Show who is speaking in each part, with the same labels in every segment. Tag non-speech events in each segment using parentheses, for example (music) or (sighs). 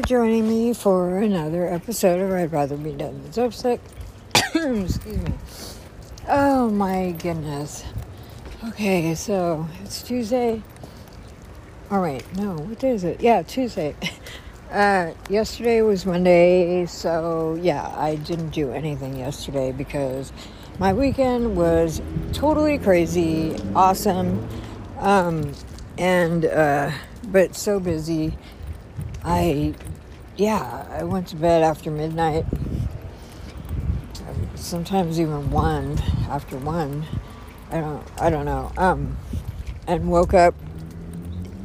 Speaker 1: for joining me for another episode of I'd Rather Be Dead Than So Sick. (coughs) Excuse me. Oh my goodness. Okay, so it's Tuesday. All right, no, what day is it? Yeah, Tuesday. (laughs) Uh, yesterday was Monday, so yeah, I didn't do anything yesterday because my weekend was totally crazy, awesome, um, and uh, but so busy. I, yeah, I went to bed after midnight. Sometimes even one after one. I don't, I don't know. Um, and woke up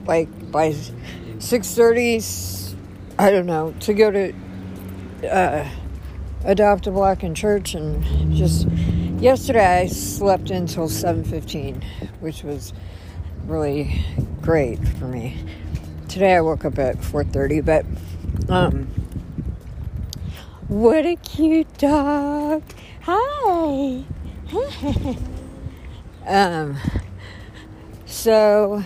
Speaker 1: like by six thirty I don't know, to go to uh, Adopt a Block in church and just yesterday I slept until 7:15, which was really great for me. Today I woke up at 4:30, but um what a cute dog. Hi. (laughs) um so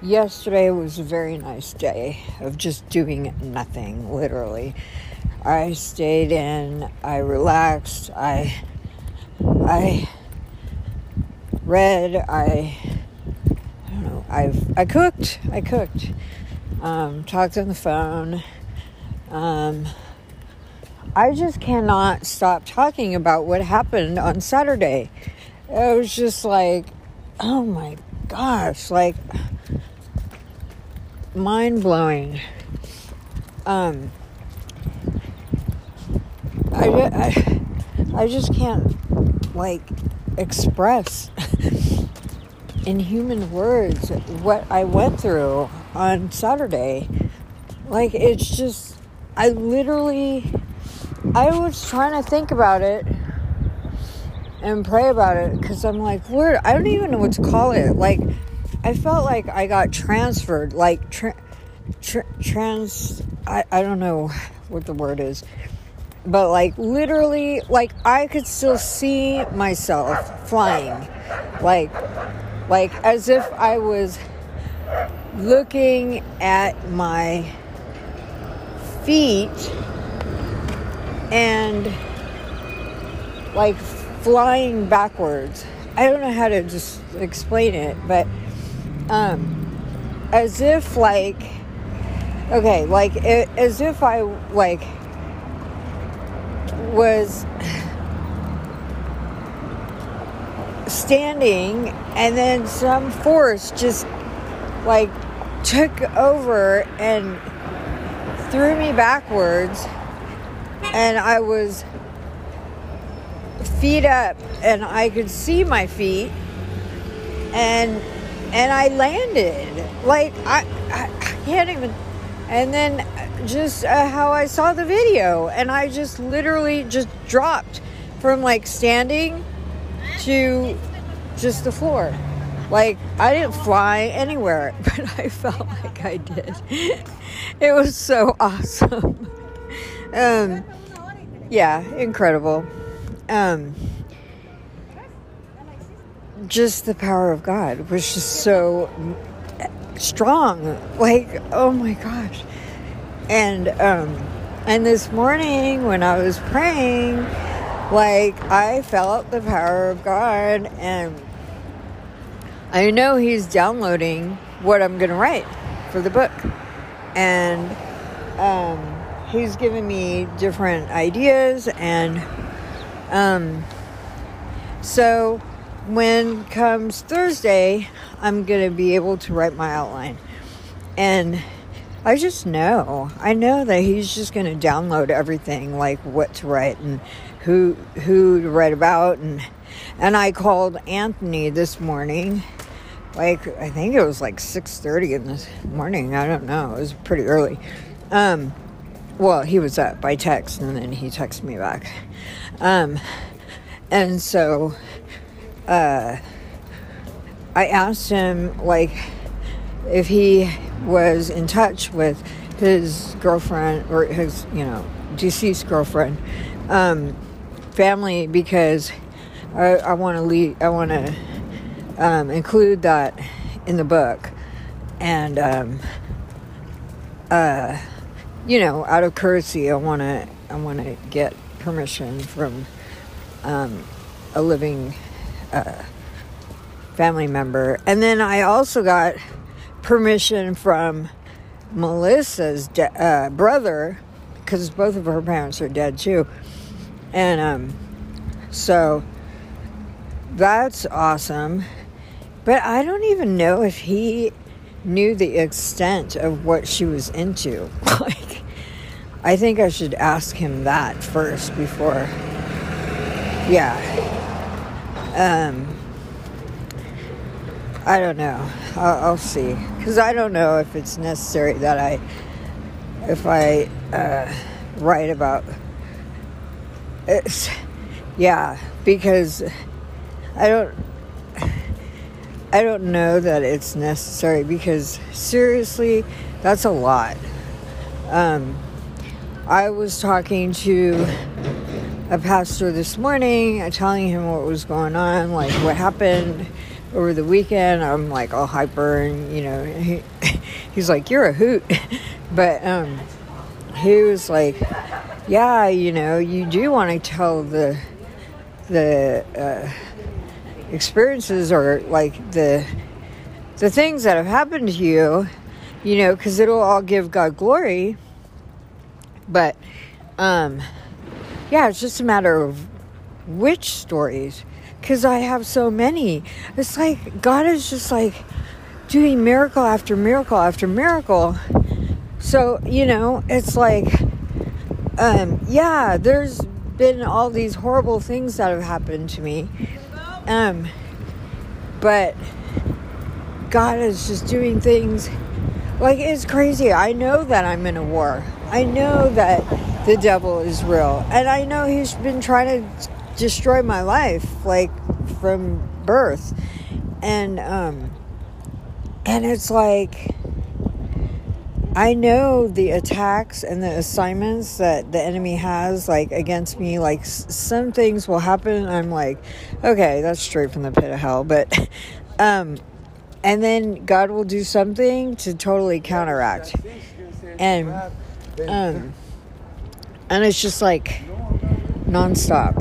Speaker 1: yesterday was a very nice day of just doing nothing, literally. I stayed in, I relaxed, I I read, I I've I cooked, I cooked. Um, talked on the phone. Um, I just cannot stop talking about what happened on Saturday. It was just like, oh my gosh, like mind blowing. Um, I, I, I just can't like express (laughs) in human words what I went through on Saturday. Like, it's just, I literally, I was trying to think about it and pray about it because I'm like, Lord, I don't even know what to call it. Like, I felt like I got transferred, like tra- tra- trans. I, I don't know what the word is, but like literally, like I could still see myself flying, like like as if I was looking at my feet and like flying backwards. I don't know how to just explain it, but um, as if like okay like it, as if i like was standing and then some force just like took over and threw me backwards and i was feet up and i could see my feet and and I landed. Like I, I, I can't even. And then just uh, how I saw the video, and I just literally just dropped from like standing to just the floor. Like I didn't fly anywhere, (laughs) but I felt like I did. (laughs) it was so awesome. (laughs) um, yeah, incredible. Um, just the power of God was just so strong. Like, oh my gosh. And um and this morning when I was praying, like I felt the power of God and I know he's downloading what I'm going to write for the book. And um he's giving me different ideas and um so when comes Thursday, I'm going to be able to write my outline. And I just know, I know that he's just going to download everything like what to write and who who to write about and and I called Anthony this morning. Like I think it was like 6:30 in the morning. I don't know. It was pretty early. Um well, he was up by text and then he texted me back. Um and so uh, I asked him like if he was in touch with his girlfriend or his you know deceased girlfriend um, family because I, I want to lead I want to um, include that in the book. And um, uh, you know, out of courtesy, I want to I want to get permission from um, a living uh, family member, and then I also got permission from Melissa's de- uh, brother because both of her parents are dead too, and um, so that's awesome. But I don't even know if he knew the extent of what she was into. (laughs) like, I think I should ask him that first before. Yeah. Um, I don't know. I'll, I'll see. Because I don't know if it's necessary that I, if I uh, write about. It's, yeah, because I don't. I don't know that it's necessary because seriously, that's a lot. Um, I was talking to a pastor this morning, uh, telling him what was going on, like what happened over the weekend. I'm like all hyper, and you know, he, (laughs) he's like, "You're a hoot," (laughs) but um, he was like, "Yeah, you know, you do want to tell the the." Uh, experiences or like the the things that have happened to you, you know, because it'll all give God glory. But um, yeah, it's just a matter of which stories, because I have so many. It's like God is just like doing miracle after miracle after miracle. So you know, it's like, um, yeah, there's been all these horrible things that have happened to me um, but God is just doing things like it's crazy. I know that I'm in a war. I know that the devil is real. And I know he's been trying to destroy my life like from birth. And um and it's like I know the attacks and the assignments that the enemy has, like against me. Like some things will happen, I'm like, okay, that's straight from the pit of hell. But, (laughs) um, and then God will do something to totally counteract, and, um, and it's just like nonstop.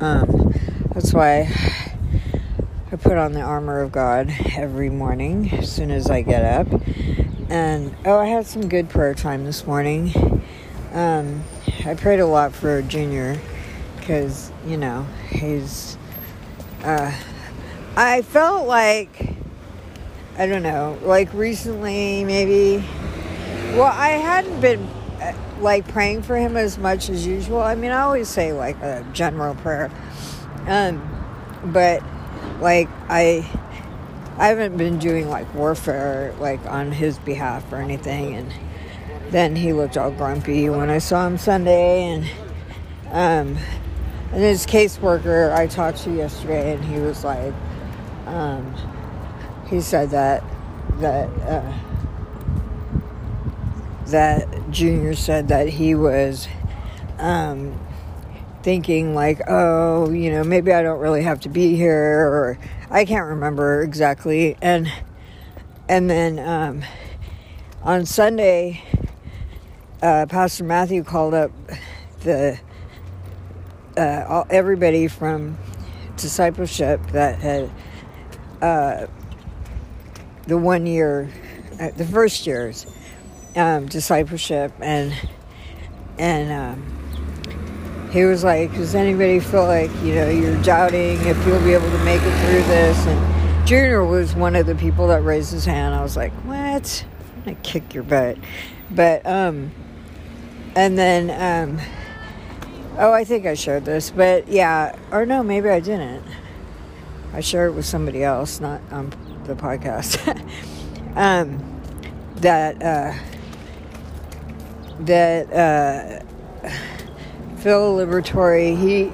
Speaker 1: Um, that's why I put on the armor of God every morning as soon as I get up and oh, I had some good prayer time this morning. Um, I prayed a lot for Junior because, you know, he's. Uh, I felt like, I don't know, like recently, maybe. Well, I hadn't been uh, like praying for him as much as usual. I mean, I always say like a general prayer. Um, but like I I haven't been doing like warfare like on his behalf or anything and then he looked all grumpy when I saw him Sunday and um and his caseworker I talked to yesterday and he was like um he said that that uh that junior said that he was um thinking like oh you know maybe I don't really have to be here or I can't remember exactly. And and then um, on Sunday, uh, Pastor Matthew called up the uh, all, everybody from discipleship that had uh, the one year, uh, the first years um, discipleship, and and um, he was like, Does anybody feel like, you know, you're doubting if you'll be able to make it through this? And Junior was one of the people that raised his hand. I was like, What? I'm gonna kick your butt. But, um, and then, um, oh, I think I showed this, but yeah, or no, maybe I didn't. I shared it with somebody else, not on the podcast. (laughs) um, that, uh, that, uh, Phil Liberatore, he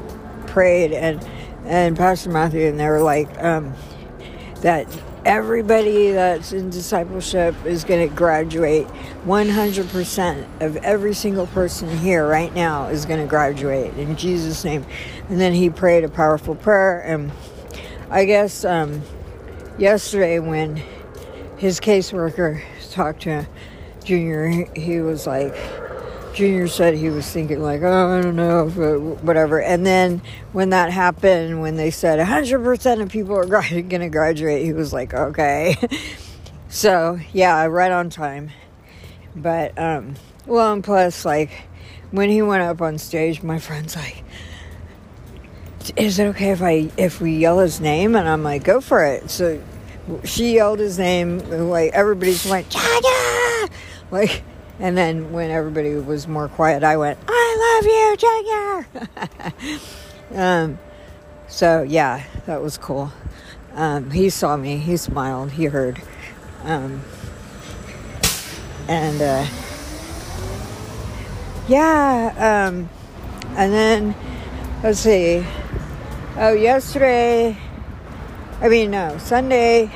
Speaker 1: prayed and and Pastor Matthew, and they were like um, that everybody that's in discipleship is going to graduate. 100% of every single person here right now is going to graduate in Jesus' name. And then he prayed a powerful prayer. And I guess um, yesterday, when his caseworker talked to Junior, he was like, Junior said he was thinking like, oh, I don't know, but whatever. And then when that happened, when they said 100% of people are (laughs) going to graduate, he was like, okay. (laughs) so yeah, right on time. But um, well, and plus like when he went up on stage, my (laughs) friend's like, "Is it okay if I if we yell his name?" And I'm like, "Go for it." So she yelled his name, like everybody's like, "Junior!" Like, and then when everybody was more quiet, I went, "I love you, Junior." (laughs) um, so yeah, that was cool. Um, he saw me. He smiled. He heard. Um, and uh, yeah, um, and then let's see. Oh, yesterday, I mean, no, Sunday,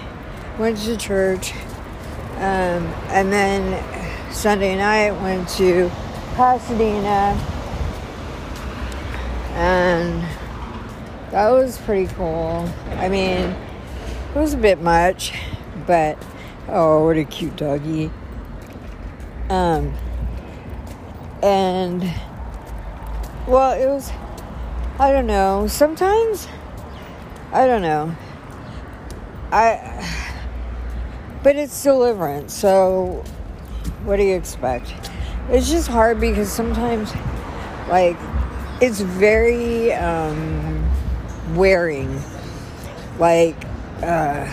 Speaker 1: went to church, um, and then Sunday night went to Pasadena, and that was pretty cool. I mean, it was a bit much, but oh, what a cute doggy. Um, and well, it was, I don't know, sometimes, I don't know. I, but it's deliverance, so what do you expect? It's just hard because sometimes, like, it's very um, wearing, like, uh,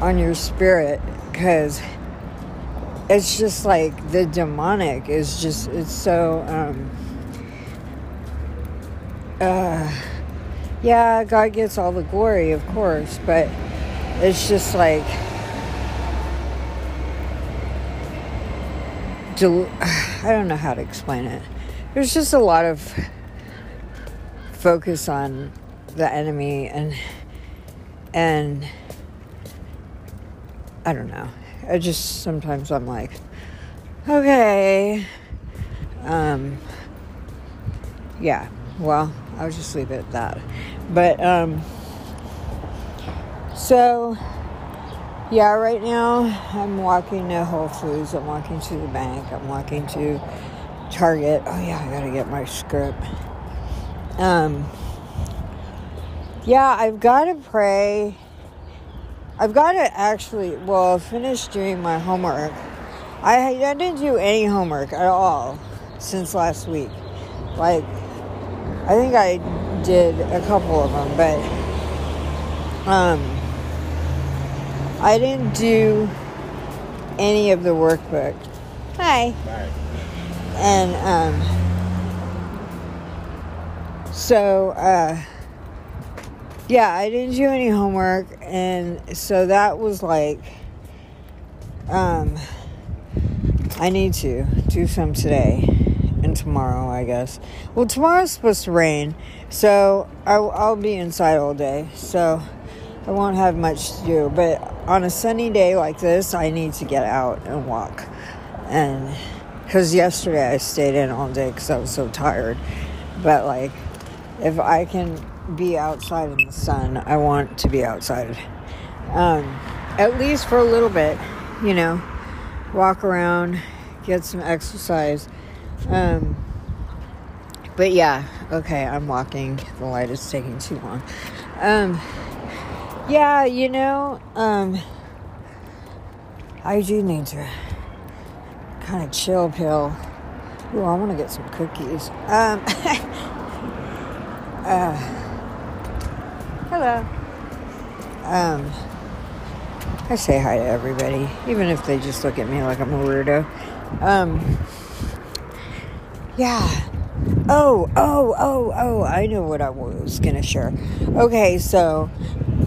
Speaker 1: on your spirit because it's just like the demonic is just it's so um uh yeah god gets all the glory of course but it's just like del- (sighs) i don't know how to explain it there's just a lot of focus on the enemy and and i don't know I just sometimes I'm like, okay, um, yeah. Well, I'll just leave it at that. But um, so yeah, right now I'm walking to Whole Foods. I'm walking to the bank. I'm walking to Target. Oh yeah, I gotta get my script. Um, yeah, I've got to pray I've got to actually, well, finish doing my homework. I, I didn't do any homework at all since last week. Like, I think I did a couple of them, but um, I didn't do any of the workbook. Hi. Hi. And um, so, uh, yeah, I didn't do any homework, and so that was like, um, I need to do some today and tomorrow, I guess. Well, tomorrow's supposed to rain, so I'll, I'll be inside all day, so I won't have much to do. But on a sunny day like this, I need to get out and walk, and because yesterday I stayed in all day because I was so tired. But like, if I can be outside in the sun. I want to be outside. Um, at least for a little bit, you know, walk around, get some exercise. Um, but yeah, okay, I'm walking. The light is taking too long. Um, yeah, you know, um, I do need to kind of chill pill. Ooh, I want to get some cookies. Um, (laughs) uh, Hello. Um, I say hi to everybody, even if they just look at me like I'm a weirdo. Um, yeah. Oh, oh, oh, oh, I know what I was gonna share. Okay, so,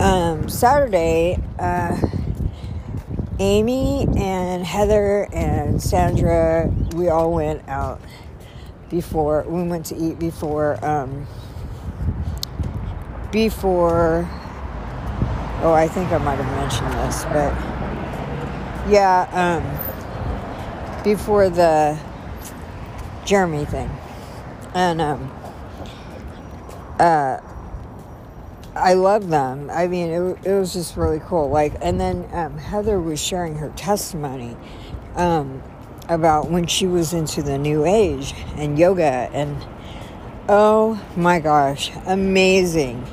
Speaker 1: um, Saturday, uh, Amy and Heather and Sandra, we all went out before, we went to eat before, um, before oh i think i might have mentioned this but yeah um before the jeremy thing. And um uh I love them. I mean, it, it was just really cool. Like, and then um, Heather was sharing her testimony um, about when she was into the new age and yoga and oh my gosh, amazing.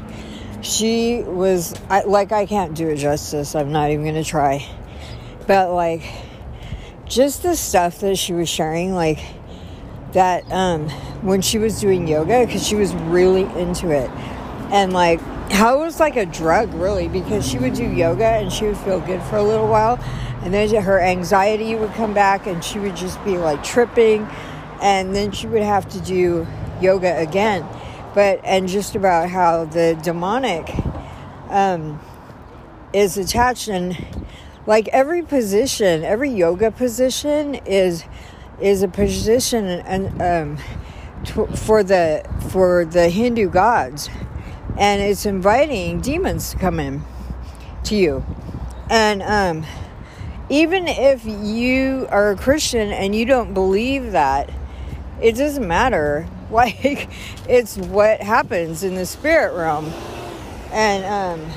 Speaker 1: She was I, like I can't do it justice. I'm not even going to try. But like just the stuff that she was sharing like that um when she was doing yoga cuz she was really into it. And like how it was like a drug really because she would do yoga and she would feel good for a little while and then her anxiety would come back and she would just be like tripping and then she would have to do yoga again. But and just about how the demonic um, is attached and like every position every yoga position is is a position and um, for the for the hindu gods and it's inviting demons to come in to you. And um, even if you are a Christian and you don't believe that, it doesn't matter. (laughs) Like, it's what happens in the spirit realm. And um,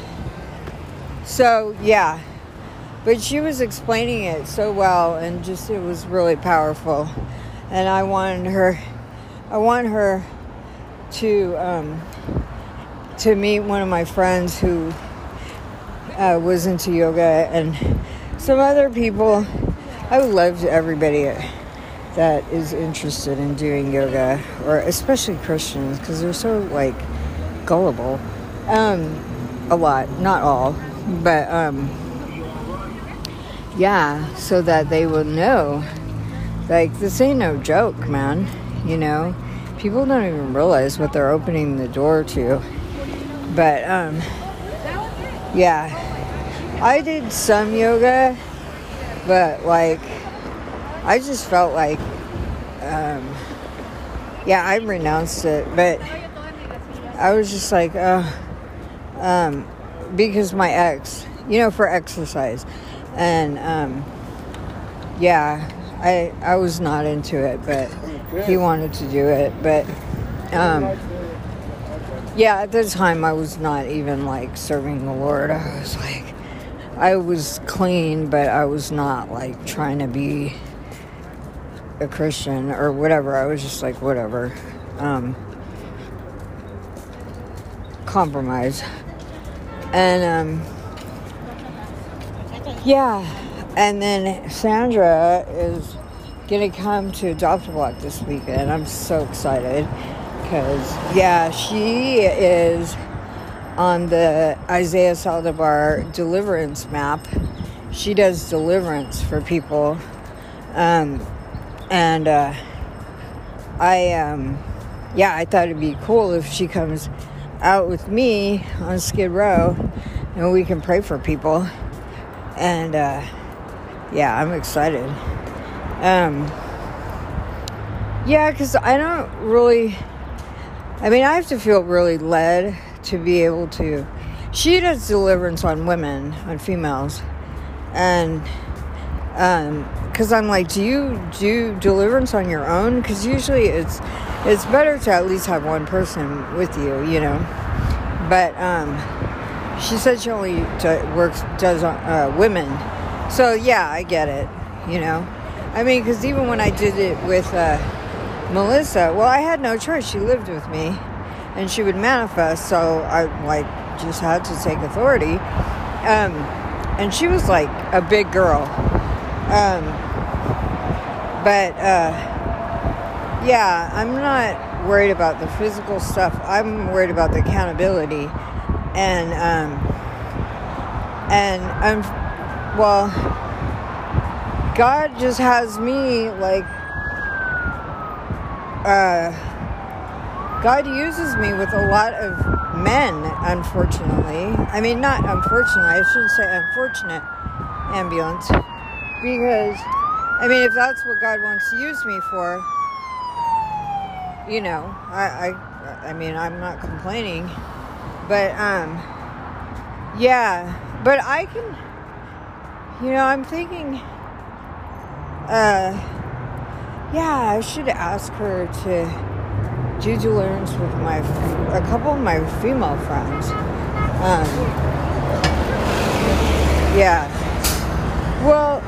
Speaker 1: so, yeah. But she was explaining it so well, and just it was really powerful. And I wanted her, I want her to um, to meet one of my friends who uh, was into yoga and some other people. I love everybody that is interested in doing yoga, or especially Christians, because they're so like gullible. Um, a lot, not all, but um, yeah, so that they will know. Like this ain't no joke, man. You know, people don't even realize what they're opening the door to but um, yeah, I did some yoga, but like I just felt like um, yeah, I renounced it, but I was just like uh, um, because my ex, you know, for exercise, and um, yeah, I I was not into it, but he wanted to do it, but um yeah, at the time I was not even like serving the Lord. I was like, I was clean, but I was not like trying to be a Christian or whatever. I was just like, whatever. Um, compromise. And, um, yeah. And then Sandra is going to come to Adopt a Block this weekend. I'm so excited because, yeah, she is on the Isaiah Saldivar deliverance map. She does deliverance for people. Um, and uh, I, um, yeah, I thought it'd be cool if she comes out with me on Skid Row and we can pray for people. And uh, yeah, I'm excited. Um, yeah, because I don't really I mean, I have to feel really led to be able to. She does deliverance on women, on females, and because um, I'm like, do you do deliverance on your own? Because usually it's it's better to at least have one person with you, you know. But um, she said she only works does uh, women, so yeah, I get it, you know. I mean, because even when I did it with. Uh, Melissa, well, I had no choice. She lived with me and she would manifest, so I like just had to take authority. Um, and she was like a big girl. Um, but uh, yeah, I'm not worried about the physical stuff. I'm worried about the accountability. And, um, and I'm, well, God just has me like uh, God uses me with a lot of men, unfortunately. I mean, not unfortunately, I shouldn't say unfortunate ambulance. Because, I mean, if that's what God wants to use me for, you know, I, I, I mean, I'm not complaining. But, um, yeah, but I can, you know, I'm thinking, uh, yeah, I should ask her to do deliverance with my a couple of my female friends. Um, yeah. Well,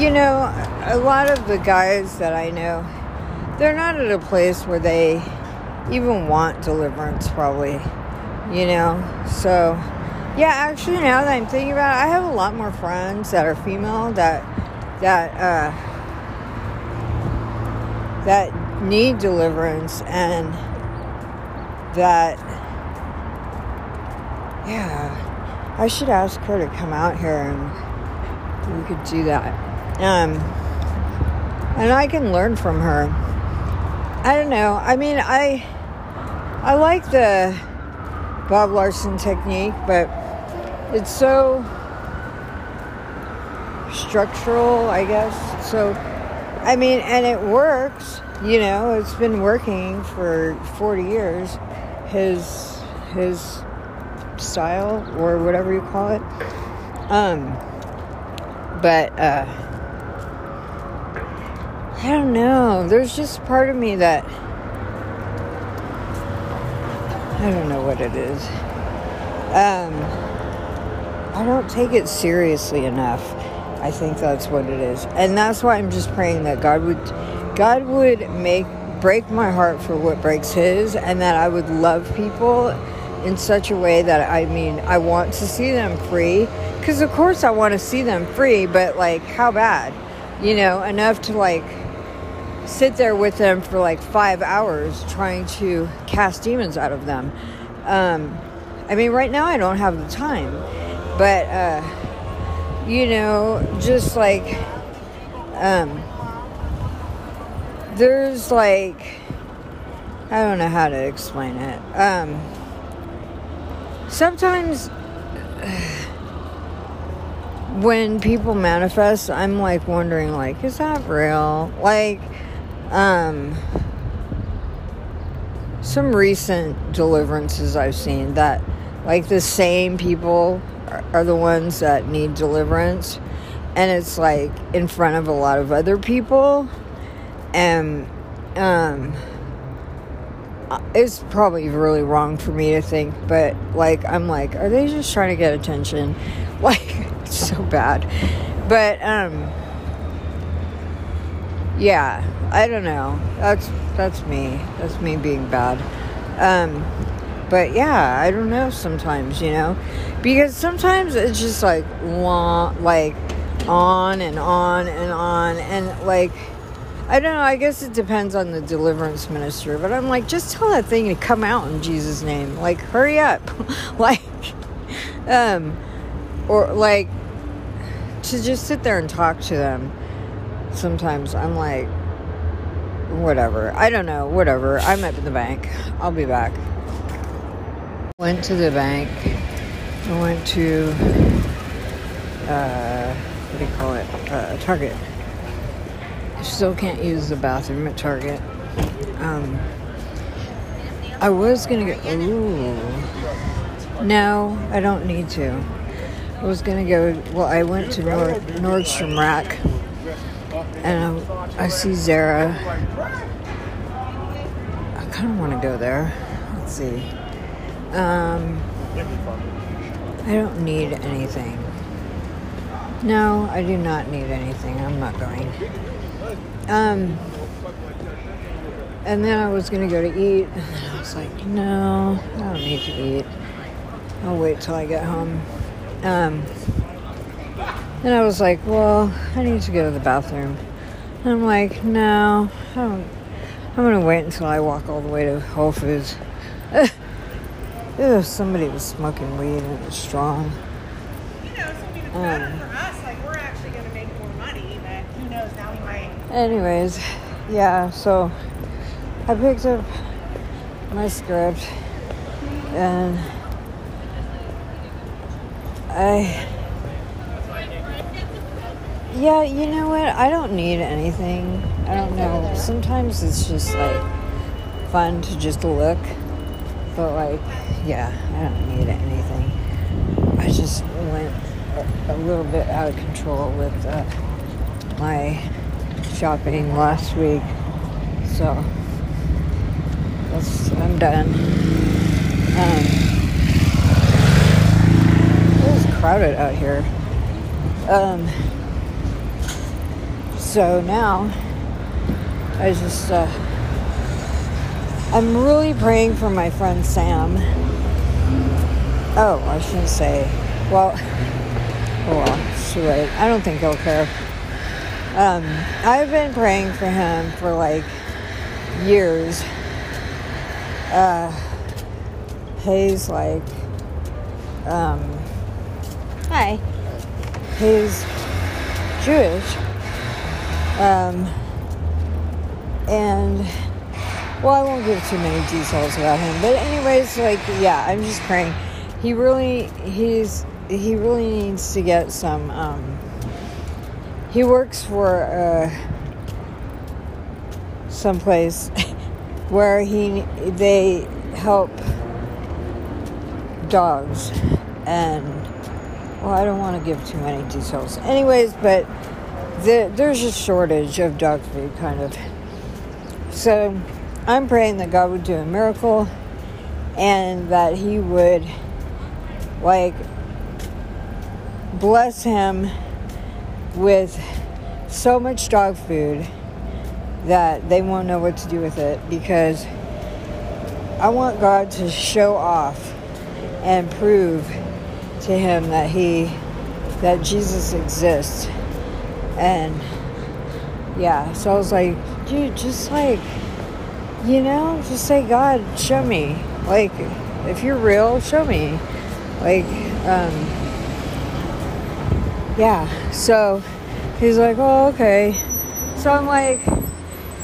Speaker 1: you know, a lot of the guys that I know, they're not at a place where they even want deliverance, probably, you know. So, yeah, actually, now that I'm thinking about it, I have a lot more friends that are female that that uh, that need deliverance and that yeah, I should ask her to come out here and we could do that. Um, and I can learn from her. I don't know. I mean, I I like the Bob Larson technique, but it's so structural, I guess. So, I mean, and it works. You know, it's been working for 40 years. His his style or whatever you call it. Um, but uh, I don't know. There's just part of me that I don't know what it is. Um, I don't take it seriously enough. I think that's what it is, and that's why I'm just praying that God would, God would make break my heart for what breaks His, and that I would love people in such a way that I mean I want to see them free, because of course I want to see them free, but like how bad, you know, enough to like sit there with them for like five hours trying to cast demons out of them. Um, I mean, right now I don't have the time, but uh, you know, just like um, there's like I don't know how to explain it. Um, sometimes (sighs) when people manifest, I'm like wondering, like, is that real? Like, um, some recent deliverances I've seen that, like, the same people are, are the ones that need deliverance, and it's like in front of a lot of other people, and um it's probably really wrong for me to think, but like I'm like, are they just trying to get attention? (laughs) Like it's so bad. But um yeah, I don't know. That's that's me. That's me being bad. Um but yeah, I don't know sometimes, you know. Because sometimes it's just like long like on and on and on and like I don't know. I guess it depends on the deliverance minister, but I'm like, just tell that thing to come out in Jesus' name. Like, hurry up. (laughs) like, um, or like to just sit there and talk to them. Sometimes I'm like, whatever. I don't know. Whatever. I'm at the bank. I'll be back. Went to the bank. I went to, uh, what do you call it? Uh, Target still can't use the bathroom at Target. Um, I was gonna go. Ooh. No, I don't need to. I was gonna go. Well, I went to Nord, Nordstrom Rack, and I, I see Zara. I kind of want to go there. Let's see. Um, I don't need anything. No, I do not need anything. I'm not going. Um, and then I was going to go to eat, and then I was like, no, I don't need to eat. I'll wait till I get home. Um, then I was like, well, I need to go to the bathroom. And I'm like, no, I don't. I'm gonna wait until I walk all the way to Whole Foods. Ugh, somebody was smoking weed and it was strong.
Speaker 2: You know, it's be better um, for us. Like we're actually gonna make more money, but who knows? Now we might
Speaker 1: anyways, yeah, so I picked up my script and I yeah, you know what? I don't need anything. I don't know. Sometimes it's just like fun to just look. But like, yeah, I don't need anything. I just went a, a little bit out of control with uh, my shopping last week. So that's I'm done. Um, it was crowded out here. Um, So now I just, uh, I'm really praying for my friend Sam. Oh, I shouldn't say. Well, (laughs) oh well, she right. I don't think he'll care. Um, I've been praying for him for like years. Uh, he's like, um, hi. He's Jewish. Um, and well, I won't give too many details about him, but anyways, like yeah, I'm just praying. He really he's he really needs to get some. Um, he works for uh, someplace (laughs) where he they help dogs and well, I don't want to give too many details. Anyways, but the, there's a shortage of dog food, kind of. So I'm praying that God would do a miracle and that He would, like, bless him with so much dog food that they won't know what to do with it because I want God to show off and prove to him that he that Jesus exists. And yeah so I was like dude just like you know just say God show me. Like if you're real show me. Like um yeah. So he's like oh okay. So I'm like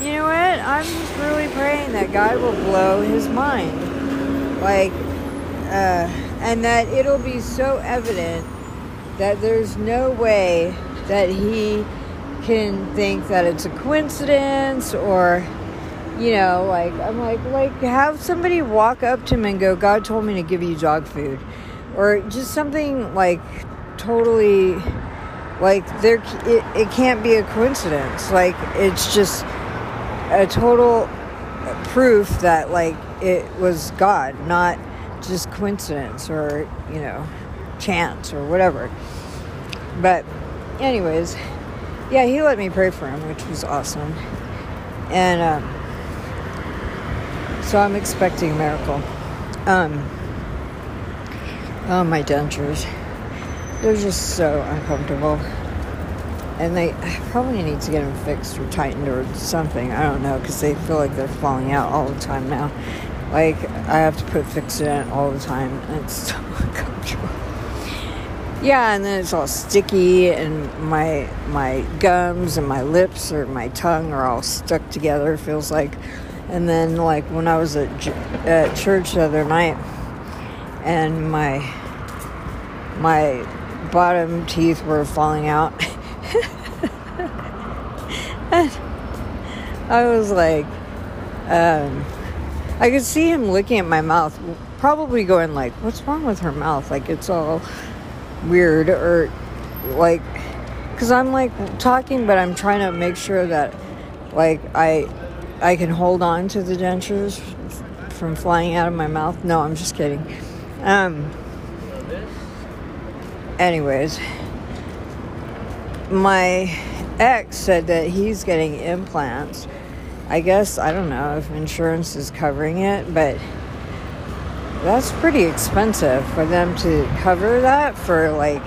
Speaker 1: you know what? I'm just really praying that God will blow his mind. Like uh and that it'll be so evident that there's no way that he can think that it's a coincidence or you know like i'm like like have somebody walk up to him and go god told me to give you dog food. Or just something like totally like there it, it can't be a coincidence. Like it's just a total proof that like it was god not just coincidence or you know chance or whatever. But anyways yeah he let me pray for him which was awesome. And um, so i'm expecting a miracle. Um, oh my dentures. They're just so uncomfortable. And they probably need to get them fixed or tightened or something. I don't know because they feel like they're falling out all the time now. Like I have to put Fixodent all the time, and it's (laughs) so uncomfortable. Yeah, and then it's all sticky, and my my gums and my lips or my tongue are all stuck together. Feels like, and then like when I was at at church the other night, and my my bottom teeth were falling out. (laughs) I was like, um, I could see him looking at my mouth, probably going like, "What's wrong with her mouth? Like it's all weird or like cuz I'm like talking but I'm trying to make sure that like I I can hold on to the dentures from flying out of my mouth. No, I'm just kidding. Um anyways, my ex said that he's getting implants I guess I don't know if insurance is covering it, but that's pretty expensive for them to cover that for like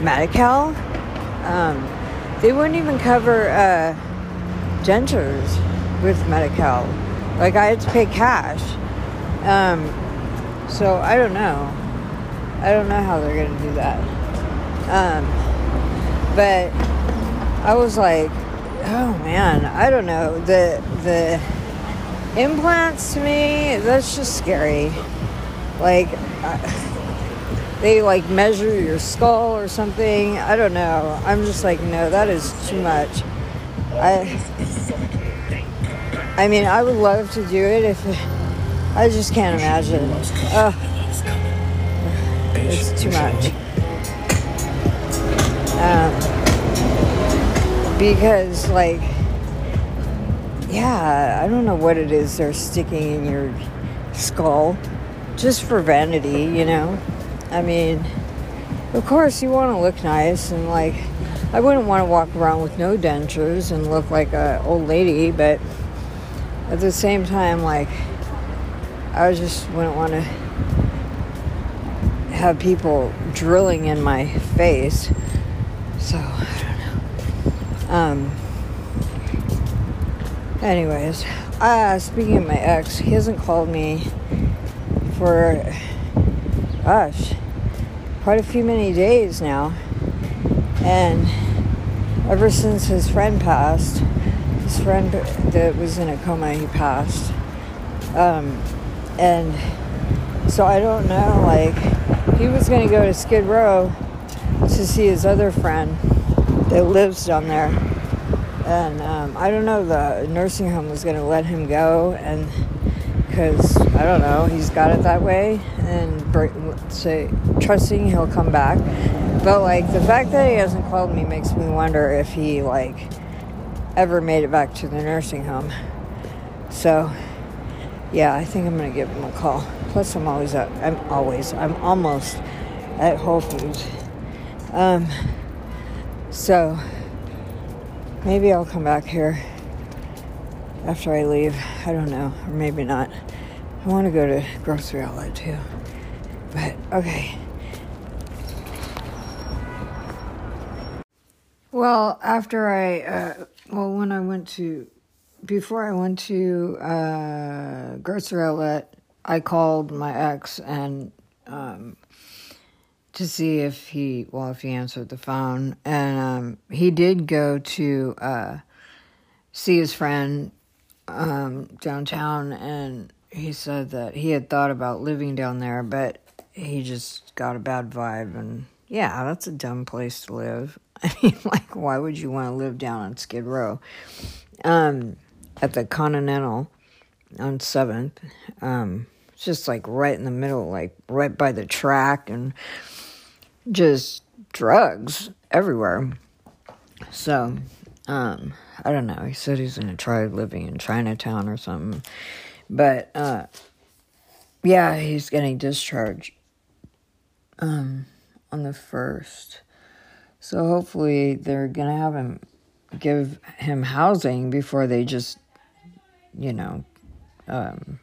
Speaker 1: Medi-Cal. Um, they wouldn't even cover uh, dentures with Medi-Cal. Like I had to pay cash. Um, so I don't know. I don't know how they're gonna do that. Um, but I was like, oh man, I don't know. The the implants to me, that's just scary. Like uh, they like measure your skull or something. I don't know. I'm just like, no, that is too much. I I mean, I would love to do it if I just can't imagine. Uh, it's too much. Um, because like yeah i don't know what it is they're sticking in your skull just for vanity you know i mean of course you want to look nice and like I wouldn't want to walk around with no dentures and look like a old lady, but at the same time, like I just wouldn't want to have people drilling in my face. So I don't know. Um. Anyways, uh, speaking of my ex, he hasn't called me for, gosh, quite a few many days now. And ever since his friend passed, friend that was in a coma, he passed. Um, and so I don't know, like, he was going to go to Skid Row to see his other friend that lives down there. And um, I don't know, the nursing home was going to let him go. And because, I don't know, he's got it that way. And say, trusting he'll come back. But, like, the fact that he hasn't called me makes me wonder if he, like, ever made it back to the nursing home. So, yeah, I think I'm going to give him a call. Plus, I'm always at, I'm always, I'm almost at Whole Foods. Um, so, maybe I'll come back here after I leave. I don't know, or maybe not. I want to go to grocery outlet too. But, okay. Well, after I, uh, well, when I went to before I went to uh, grocery outlet, I called my ex and um, to see if he well if he answered the phone, and um, he did go to uh, see his friend um, downtown, and he said that he had thought about living down there, but he just got a bad vibe, and yeah, that's a dumb place to live. (laughs) I mean, like, why would you want to live down on Skid Row? Um, at the Continental on 7th. Um, it's just like right in the middle, like right by the track, and just drugs everywhere. So, um, I don't know. He said he's gonna try living in Chinatown or something. But, uh, yeah, he's getting discharged, um, on the first. So hopefully they're gonna have him give him housing before they just you know, um,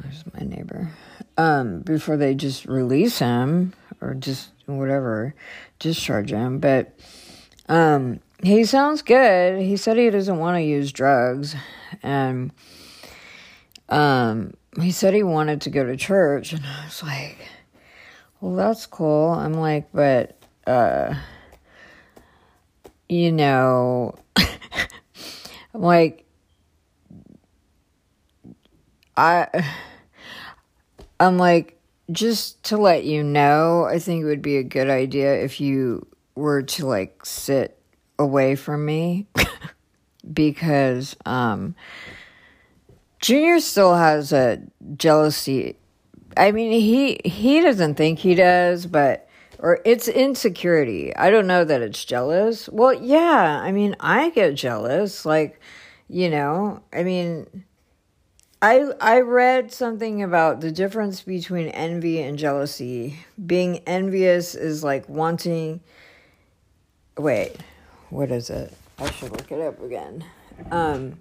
Speaker 1: there's my neighbor. Um, before they just release him or just whatever, discharge him. But um, he sounds good. He said he doesn't want to use drugs, and um, he said he wanted to go to church, and I was like, "Well, that's cool." I'm like, but uh, you know, I'm (laughs) like I I'm like just to let you know, I think it would be a good idea if you were to like sit away from me (laughs) because um Junior still has a jealousy. I mean, he he doesn't think he does, but or it's insecurity. I don't know that it's jealous. Well, yeah, I mean, I get jealous like, you know, I mean, I I read something about the difference between envy and jealousy. Being envious is like wanting wait, what is it? I should look it up again. Um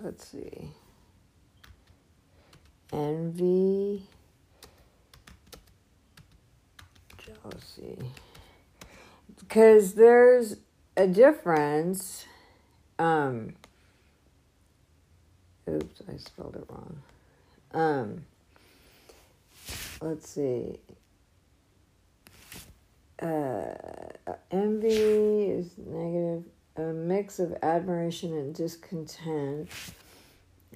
Speaker 1: let's see. Envy jealousy. Cuz there's a difference um Oops, I spelled it wrong. Um, let's see. Uh, envy is negative, a mix of admiration and discontent.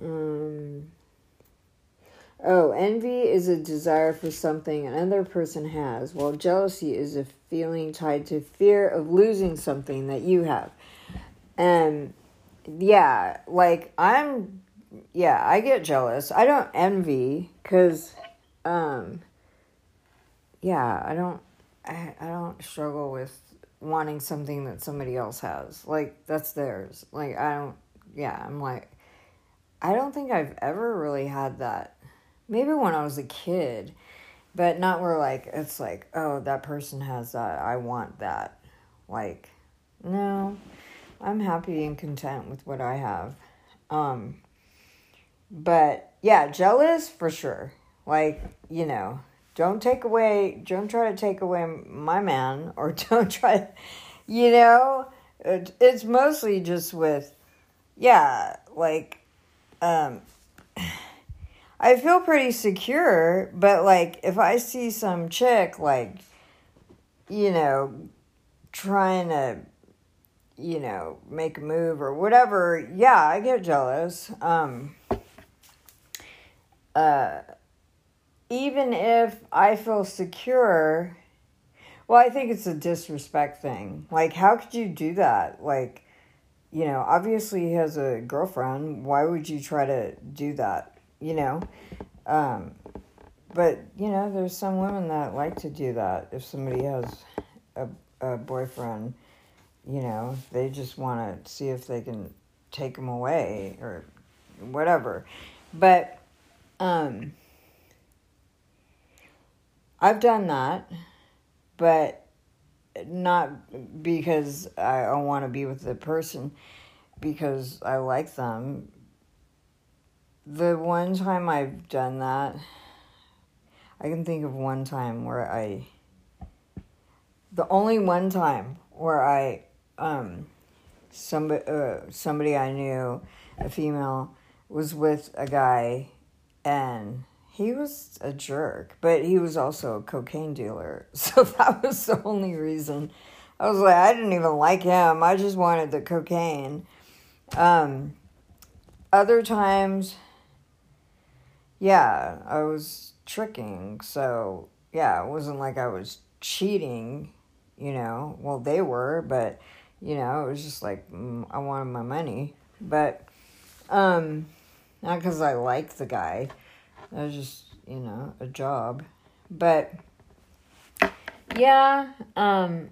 Speaker 1: Um, oh, envy is a desire for something another person has, while jealousy is a feeling tied to fear of losing something that you have. And yeah, like I'm yeah, I get jealous. I don't envy because, um, yeah, I don't, I, I don't struggle with wanting something that somebody else has. Like, that's theirs. Like, I don't, yeah, I'm like, I don't think I've ever really had that. Maybe when I was a kid, but not where, like, it's like, oh, that person has that. I want that. Like, no, I'm happy and content with what I have. Um, but yeah, jealous for sure. Like, you know, don't take away, don't try to take away my man, (laughs) or don't try, you know, it, it's mostly just with, yeah, like, um, I feel pretty secure, but like if I see some chick like you know trying to you know make a move or whatever, yeah, I get jealous. Um uh even if I feel secure, well, I think it's a disrespect thing. Like how could you do that? Like you know, obviously he has a girlfriend. Why would you try to do that? You know. Um, but, you know, there's some women that like to do that. If somebody has a, a boyfriend, you know, they just want to see if they can take him away or whatever. But, um, I've done that, but not because I want to be with the person because I like them, the one time I've done that, I can think of one time where I, the only one time where I, um, somebody, uh, somebody I knew, a female, was with a guy and he was a jerk, but he was also a cocaine dealer. (laughs) So that was the only reason. I was like, I didn't even like him. I just wanted the cocaine. Um, other times, yeah, I was tricking. So, yeah, it wasn't like I was cheating, you know. Well, they were, but, you know, it was just like mm, I wanted my money. But, um, not because I liked the guy, it was just, you know, a job. But, yeah, um,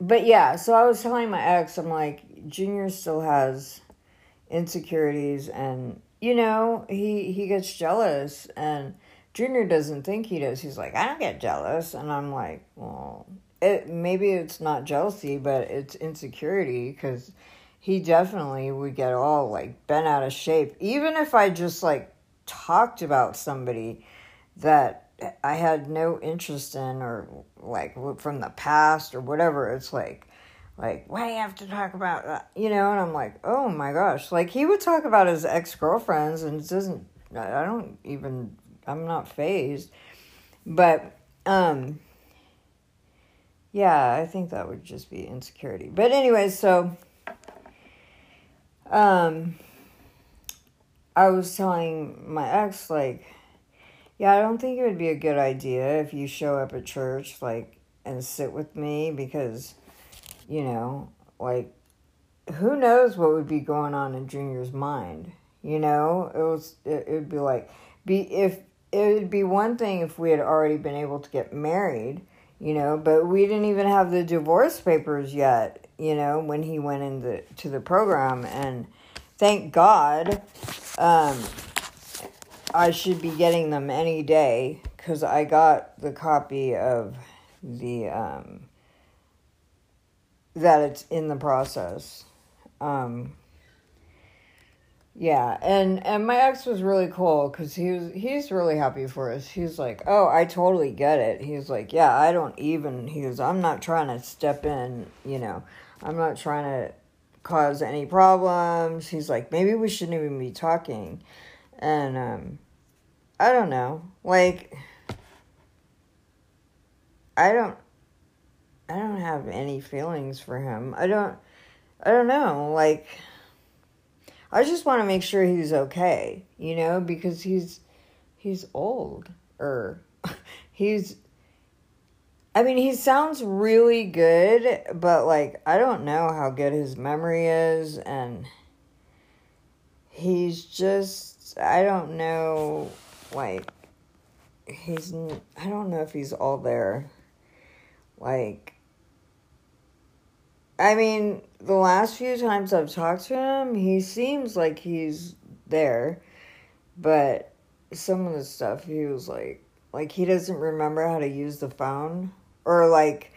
Speaker 1: but yeah, so I was telling my ex, I'm like, Junior still has insecurities and you know, he he gets jealous and Junior doesn't think he does. He's like, I don't get jealous, and I'm like, well, it maybe it's not jealousy, but it's insecurity because he definitely would get all like bent out of shape. Even if I just like talked about somebody that I had no interest in or like from the past or whatever, it's like like, why do you have to talk about that? You know, and I'm like, oh my gosh. Like, he would talk about his ex girlfriends, and it doesn't, I don't even, I'm not phased. But, um, yeah, I think that would just be insecurity. But, anyway, so, um, I was telling my ex, like, yeah, I don't think it would be a good idea if you show up at church, like, and sit with me because you know, like who knows what would be going on in Junior's mind? You know, it was it would be like be if it would be one thing if we had already been able to get married, you know, but we didn't even have the divorce papers yet, you know, when he went into to the program and thank God um I should be getting them any day cuz I got the copy of the um that it's in the process. Um, yeah, and and my ex was really cool because he was he's really happy for us. He's like, oh, I totally get it. He's like, yeah, I don't even. He goes, I'm not trying to step in. You know, I'm not trying to cause any problems. He's like, maybe we shouldn't even be talking, and um, I don't know, like. I don't I don't have any feelings for him. I don't I don't know, like I just want to make sure he's okay, you know, because he's he's old or er, (laughs) he's I mean, he sounds really good, but like I don't know how good his memory is and he's just I don't know like he's I don't know if he's all there. Like I mean, the last few times I've talked to him, he seems like he's there, but some of the stuff he was like, like he doesn't remember how to use the phone, or like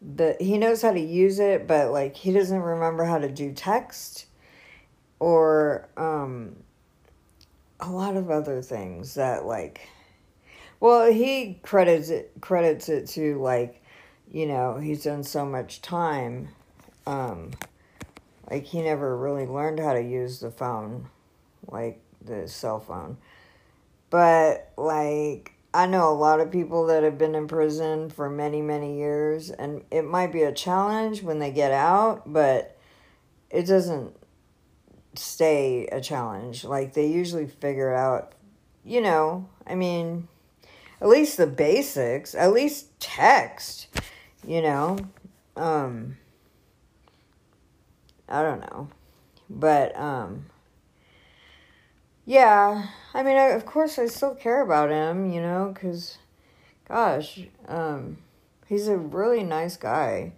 Speaker 1: the he knows how to use it, but like he doesn't remember how to do text or um a lot of other things that like well he credits it credits it to like you know he's done so much time um like he never really learned how to use the phone like the cell phone but like I know a lot of people that have been in prison for many, many years, and it might be a challenge when they get out, but it doesn't stay a challenge. Like, they usually figure out, you know, I mean, at least the basics, at least text, you know. Um, I don't know. But, um, yeah, I mean, I, of course, I still care about him, you know, because, gosh, um, he's a really nice guy.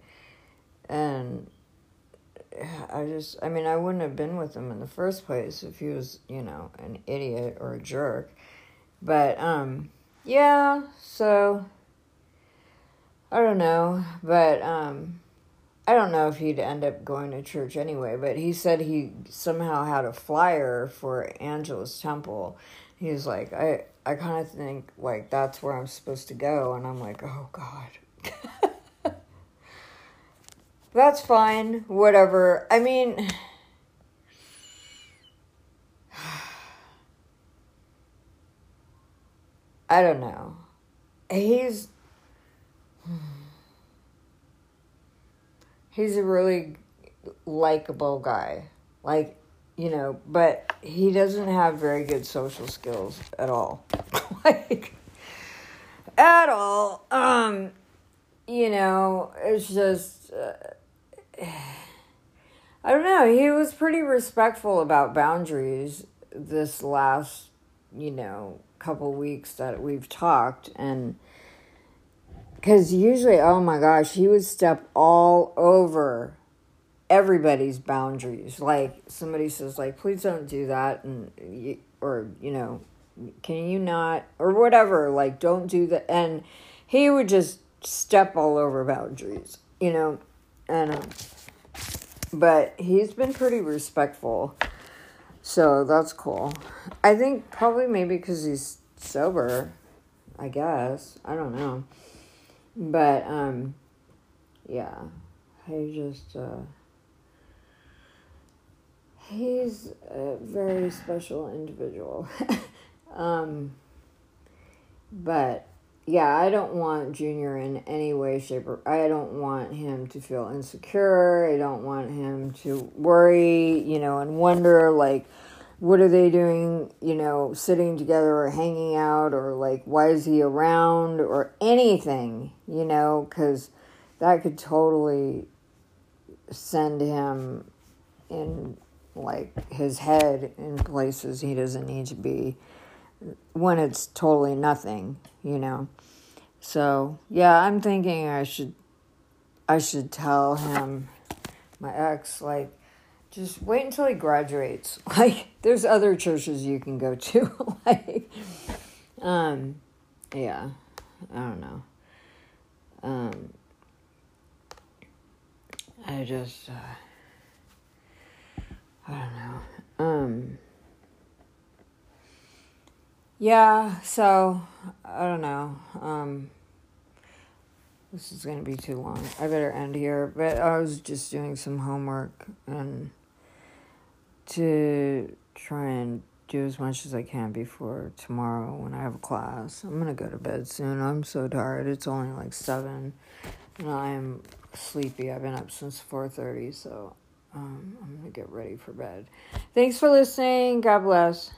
Speaker 1: And I just, I mean, I wouldn't have been with him in the first place if he was, you know, an idiot or a jerk. But, um, yeah, so, I don't know. But, um, I don't know if he'd end up going to church anyway, but he said he somehow had a flyer for Angelus Temple. He was like, I, I kind of think like that's where I'm supposed to go, and I'm like, oh God. (laughs) that's fine, whatever. I mean, (sighs) I don't know. He's he's a really likable guy. Like, you know, but he doesn't have very good social skills at all. (laughs) like at all. Um you know, it's just uh, (sighs) I don't know. He was pretty respectful about boundaries this last, you know, couple weeks that we've talked and because usually, oh my gosh, he would step all over everybody's boundaries. Like somebody says, like, please don't do that, and or you know, can you not, or whatever. Like, don't do that, and he would just step all over boundaries, you know, and. Um, but he's been pretty respectful, so that's cool. I think probably maybe because he's sober. I guess I don't know. But um yeah, he just uh he's a very special individual. (laughs) um but yeah, I don't want Junior in any way, shape, or I don't want him to feel insecure. I don't want him to worry, you know, and wonder like what are they doing, you know, sitting together or hanging out or like why is he around or anything, you know, cuz that could totally send him in like his head in places he doesn't need to be when it's totally nothing, you know. So, yeah, I'm thinking I should I should tell him my ex like just wait until he graduates. (laughs) Like, there's other churches you can go to. (laughs) like, um, yeah, I don't know. Um, I just, uh, I don't know. Um, yeah, so, I don't know. Um, this is going to be too long. I better end here. But I was just doing some homework and to try and do as much as I can before tomorrow when I have a class. I'm gonna go to bed soon. I'm so tired. It's only like seven, and I'm sleepy. I've been up since four thirty, so um, I'm gonna get ready for bed. Thanks for listening. God bless.